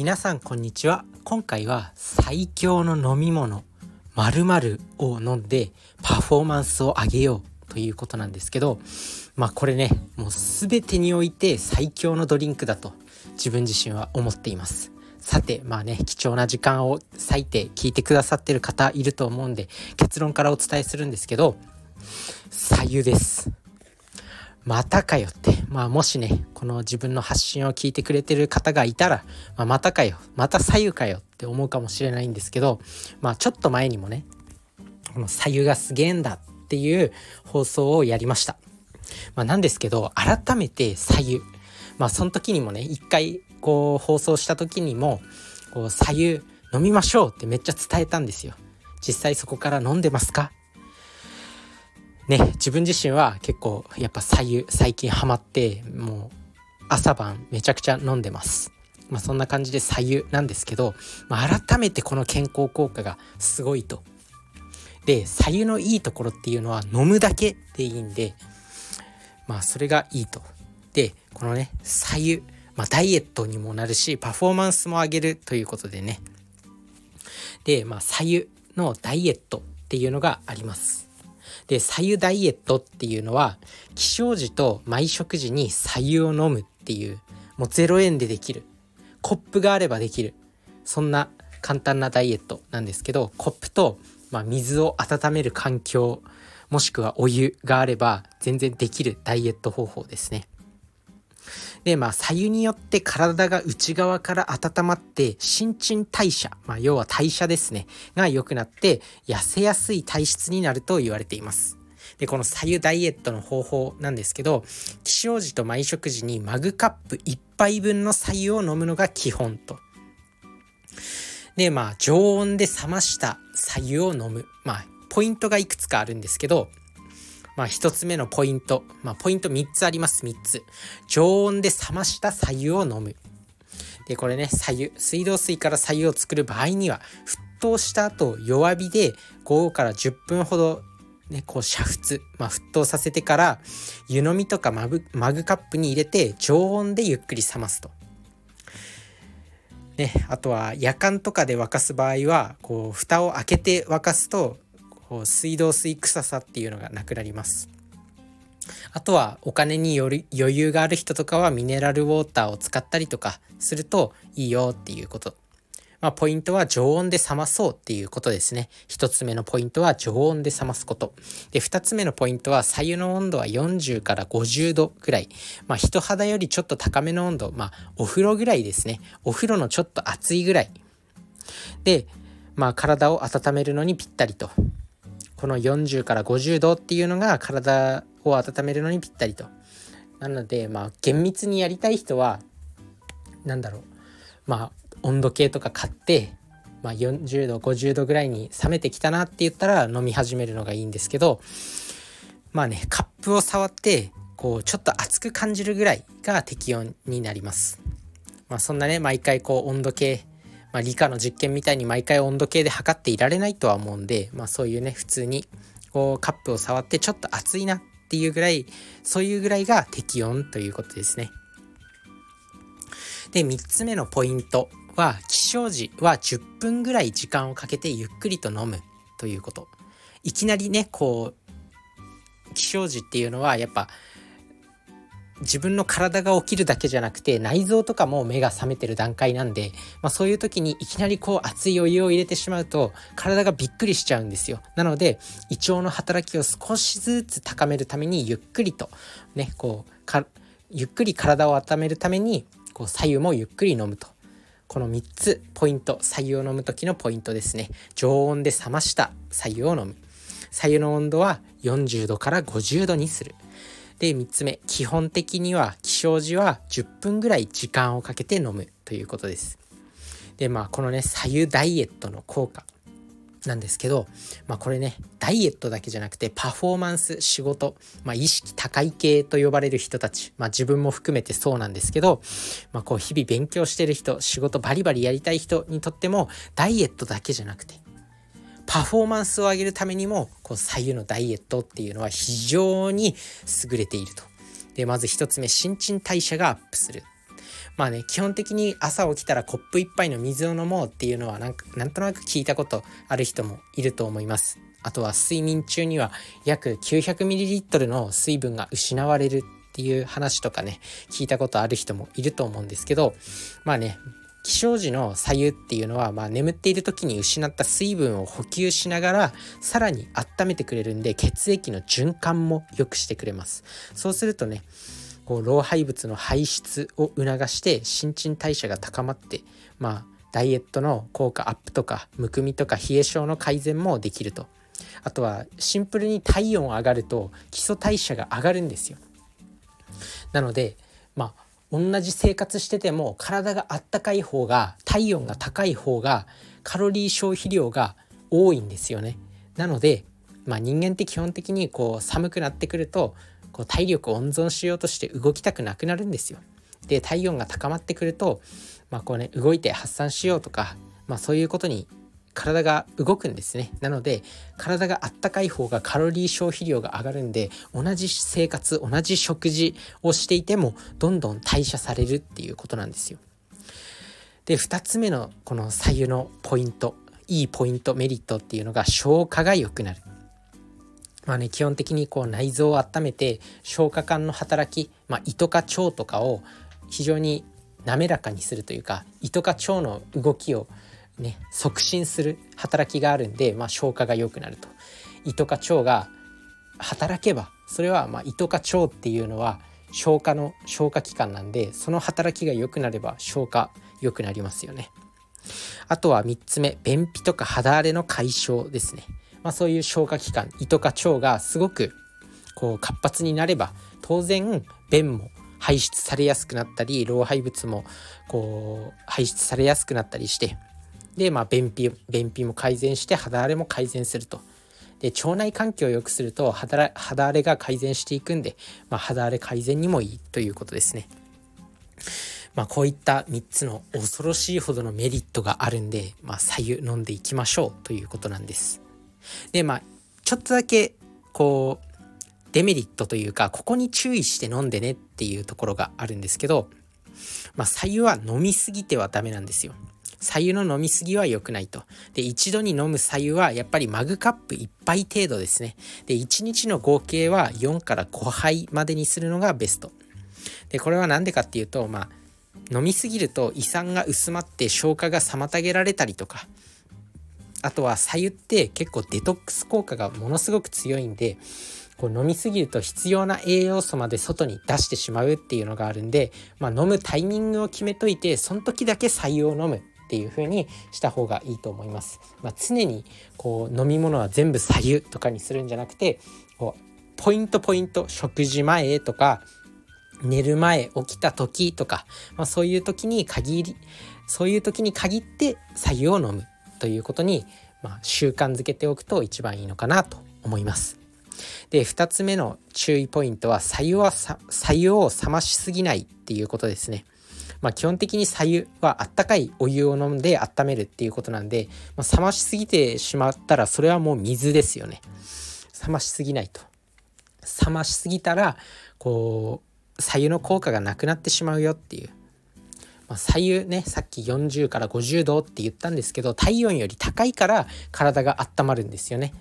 皆さんこんにちは。今回は最強の飲み物〇〇を飲んでパフォーマンスを上げようということなんですけどまあこれねもう全てにおいて最強のドリンクだと自分自身は思っています。さてまあね貴重な時間を割いて聞いてくださってる方いると思うんで結論からお伝えするんですけど左右です。またかよって、まあもしね、この自分の発信を聞いてくれてる方がいたら、まあ、またかよ、また左右かよって思うかもしれないんですけど、まあちょっと前にもね、この左右がすげえんだっていう放送をやりました。まあなんですけど、改めて左右。まあその時にもね、一回こう放送した時にも、こう左右飲みましょうってめっちゃ伝えたんですよ。実際そこから飲んでますか？ね、自分自身は結構やっぱ左右最近ハマってもう朝晩めちゃくちゃ飲んでます。まあそんな感じで左右なんですけど、まあ、改めてこの健康効果がすごいと。で、左右のいいところっていうのは飲むだけでいいんで、まあそれがいいと。で、このね、左右、まあダイエットにもなるし、パフォーマンスも上げるということでね。で、まあ左右のダイエットっていうのがあります。で、左右ダイエットっていうのは、起床時と毎食時に左右を飲むっていう、もう0円でできる。コップがあればできる。そんな簡単なダイエットなんですけど、コップと、まあ、水を温める環境、もしくはお湯があれば全然できるダイエット方法ですね。で、まあ、左右によって体が内側から温まって、新陳代謝、まあ、要は代謝ですね、が良くなって、痩せやすい体質になると言われています。で、この左右ダイエットの方法なんですけど、起床時と毎食時にマグカップ1杯分の左右を飲むのが基本と。で、まあ、常温で冷ました左右を飲む。まあ、ポイントがいくつかあるんですけど、まあ一つ目のポイント。まあポイント3つあります、3つ。常温で冷ました左右を飲む。で、これね、左右、水道水から左右を作る場合には、沸騰した後、弱火で5から10分ほどね、こう煮沸、まあ、沸騰させてから湯飲みとかマグマグカップに入れて常温でゆっくり冷ますと。ね、あとは夜間とかで沸かす場合はこう蓋を開けて沸かすと水道水臭さっていうのがなくなります。あとはお金による余裕がある人とかはミネラルウォーターを使ったりとかするといいよっていうこと。まあ、ポイントは常温で冷まそうっていうことですね。一つ目のポイントは常温で冷ますこと。で、二つ目のポイントは左右の温度は40から50度ぐらい。まあ、人肌よりちょっと高めの温度。まあ、お風呂ぐらいですね。お風呂のちょっと熱いぐらい。で、まあ、体を温めるのにぴったりと。この40から50度っていうのが体を温めるのにぴったりと。なのでまあ厳密にやりたい人は何だろうまあ温度計とか買って、まあ、40度50度ぐらいに冷めてきたなって言ったら飲み始めるのがいいんですけどまあねカップを触ってこうちょっと熱く感じるぐらいが適温になります。まあ、そんなね毎回こう温度計まあ、理科の実験みたいに毎回温度計で測っていられないとは思うんで、まあ、そういうね普通にこうカップを触ってちょっと熱いなっていうぐらいそういうぐらいが適温ということですね。で3つ目のポイントは起床時は10分ぐらい時間をかけてゆっくりと飲むということ。いきなりねこう起床時っていうのはやっぱ自分の体が起きるだけじゃなくて内臓とかも目が覚めてる段階なんで、まあ、そういう時にいきなりこう熱いお湯を入れてしまうと体がびっくりしちゃうんですよ。なので胃腸の働きを少しずつ高めるためにゆっくりとねこうかゆっくり体を温めるためにこう左右もゆっくり飲むと。この3つポイント。左右を飲む時のポイントですね。常温で冷ました左右を飲む。左右の温度は40度から50度にする。で3つ目基本的には起床時は10分ぐらい時間をかけて飲むということです。でまあこのね左右ダイエットの効果なんですけど、まあ、これねダイエットだけじゃなくてパフォーマンス仕事、まあ、意識高い系と呼ばれる人たち、まあ、自分も含めてそうなんですけど、まあ、こう日々勉強してる人仕事バリバリやりたい人にとってもダイエットだけじゃなくてパフォーマンスを上げるためにもこう左右のダイエットっていうのは非常に優れていると。でまず1つ目新陳代謝がアップする。まあね基本的に朝起きたらコップ1杯の水を飲もうっていうのはなんかなんとなく聞いたことある人もいると思いますあとは睡眠中には約 900ml の水分が失われるっていう話とかね聞いたことある人もいると思うんですけどまあね起床時の左右っていうのは、まあ、眠っている時に失った水分を補給しながらさらに温めてくれるんで血液の循環も良くしてくれます。そうするとねこう老廃物の排出を促して新陳代謝が高まってまあダイエットの効果アップとかむくみとか冷え症の改善もできると。あとはシンプルに体温上がると基礎代謝が上がるんですよ。なのでまあ同じ生活してても体があったかい方が体温が高い方がカロリー消費量が多いんですよね。なので、まあ、人間って基本的にこう寒くなってくるとこう体力を温存しようとして動きたくなくなるんですよ。で体温が高まってくると、まあこうね、動いて発散しようとか、まあ、そういうことに体が動くんですね。なので体があったかい方がカロリー消費量が上がるんで同じ生活同じ食事をしていてもどんどん代謝されるっていうことなんですよ。で2つ目のこの左右のポイントいいポイントメリットっていうのが消化が良くなる。まあね基本的にこう内臓を温めて消化管の働き、まあ、胃とか腸とかを非常に滑らかにするというか胃とか腸の動きをね促進する働きがあるんで、まあ、消化が良くなると。胃とか腸が働けばそれはまあ胃とか腸っていうのは消化の消化器官なんでその働きが良くなれば消化良くなりますよね。あとは3つ目便秘とか肌荒れの解消ですね、まあ、そういう消化器官胃とか腸がすごくこう活発になれば当然便も排出されやすくなったり老廃物もこう排出されやすくなったりしてで、まあ、便秘便秘も改善して肌荒れも改善すると。で腸内環境を良くすると肌肌荒れが改善していくんで、まあ、肌荒れ改善にもいいということですね。まあ、こういった3つの恐ろしいほどのメリットがあるんで、まあ、左右飲んでいきましょうということなんです。でまあちょっとだけこうデメリットというかここに注意して飲んでねっていうところがあるんですけど、まあ、左右は飲みすぎてはダメなんですよ。左右の飲みすぎは良くないと。で、一度に飲む左右はやっぱりマグカップ1杯程度ですね。で、1日の合計は4から5杯までにするのがベスト。で、これは何でかっていうと、まあ、飲みすぎると胃酸が薄まって消化が妨げられたりとか、あとは左右って結構デトックス効果がものすごく強いんで、こう飲みすぎると必要な栄養素まで外に出してしまうっていうのがあるんで、まあ、飲むタイミングを決めといてその時だけ白湯を飲むっていう風にした方がいいと思います。まあ、常にこう飲み物は全部左右とかにするんじゃなくてこうポイントポイント食事前とか寝る前起きた時とか、まあ、そういう時に限りそういう時に限って左右を飲むということに、まあ、習慣づけておくと一番いいのかなと思います。で2つ目の注意ポイントは左右は左右を冷ましすぎないっていうことですね。まあ、基本的に左右はあったかいお湯を飲んで温めるっていうことなんで、まあ、冷ましすぎてしまったらそれはもう水ですよね。冷ましすぎないと。冷ましすぎたらこう左右の効果がなくなってしまうよっていう、まあ、左右ねさっき40から50度って言ったんですけど体温より高いから体が温まるんですよね。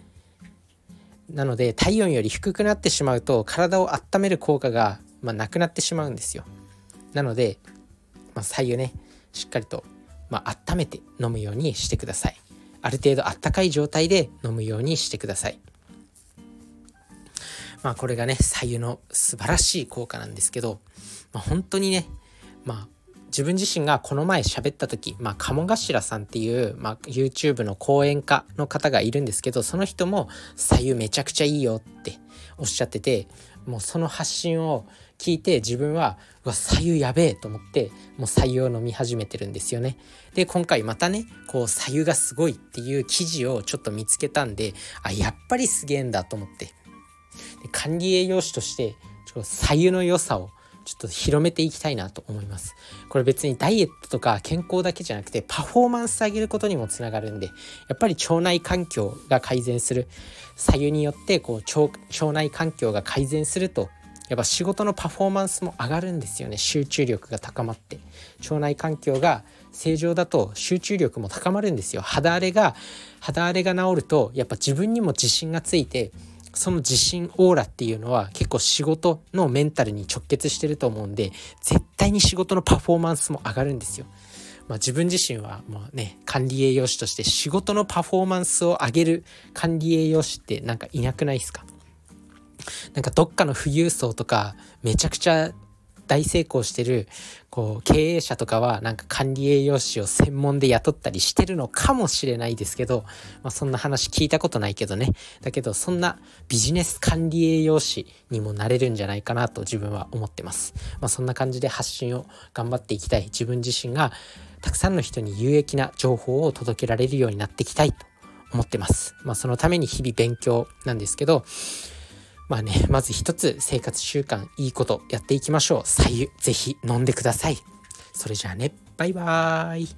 なので体温より低くなってしまうと体を温める効果が、まあ、なくなってしまうんですよ。なのでまあ、左右ねしっかりと、まあ、温めて飲むようにしてください。ある程度あったかい状態で飲むようにしてください。まあこれがね左右の素晴らしい効果なんですけど、まあ、本当にねまあ自分自身がこの前喋った時、まあ、鴨頭さんっていう、まあ、YouTube の講演家の方がいるんですけどその人も左右めちゃくちゃいいよっておっしゃっててもうその発信を聞いて自分はうわ左右やべえと思ってもう左右を飲み始めてるんですよね。で今回またねこう左右がすごいっていう記事をちょっと見つけたんであやっぱりすげえんだと思ってで管理栄養士としてちょっと左右の良さをちょっと広めていきたいなと思います。これ別にダイエットとか健康だけじゃなくてパフォーマンス上げることにもつながるんでやっぱり腸内環境が改善する。左右によってこう腸内環境が改善するとやっぱ仕事のパフォーマンスも上がるんですよね。集中力が高まって。腸内環境が正常だと集中力も高まるんですよ。肌荒れが肌荒れが治るとやっぱ自分にも自信がついてその自信オーラっていうのは結構仕事のメンタルに直結してると思うんで絶対に仕事のパフォーマンスも上がるんですよ。まあ、自分自身はもうね管理栄養士として仕事のパフォーマンスを上げる管理栄養士ってなんかいなくないですか？なんかどっかの富裕層とかめちゃくちゃ大成功してるこう経営者とかはなんか管理栄養士を専門で雇ったりしてるのかもしれないですけど、まあ、そんな話聞いたことないけどね。だけどそんなビジネス管理栄養士にもなれるんじゃないかなと自分は思ってます、まあ、そんな感じで発信を頑張っていきたい。自分自身がたくさんの人に有益な情報を届けられるようになっていきたいと思ってます、まあ、そのために日々勉強なんですけどまあね、まず一つ生活習慣いいことやっていきましょう。左右ぜひ飲んでください。それじゃあね、バイバーイ。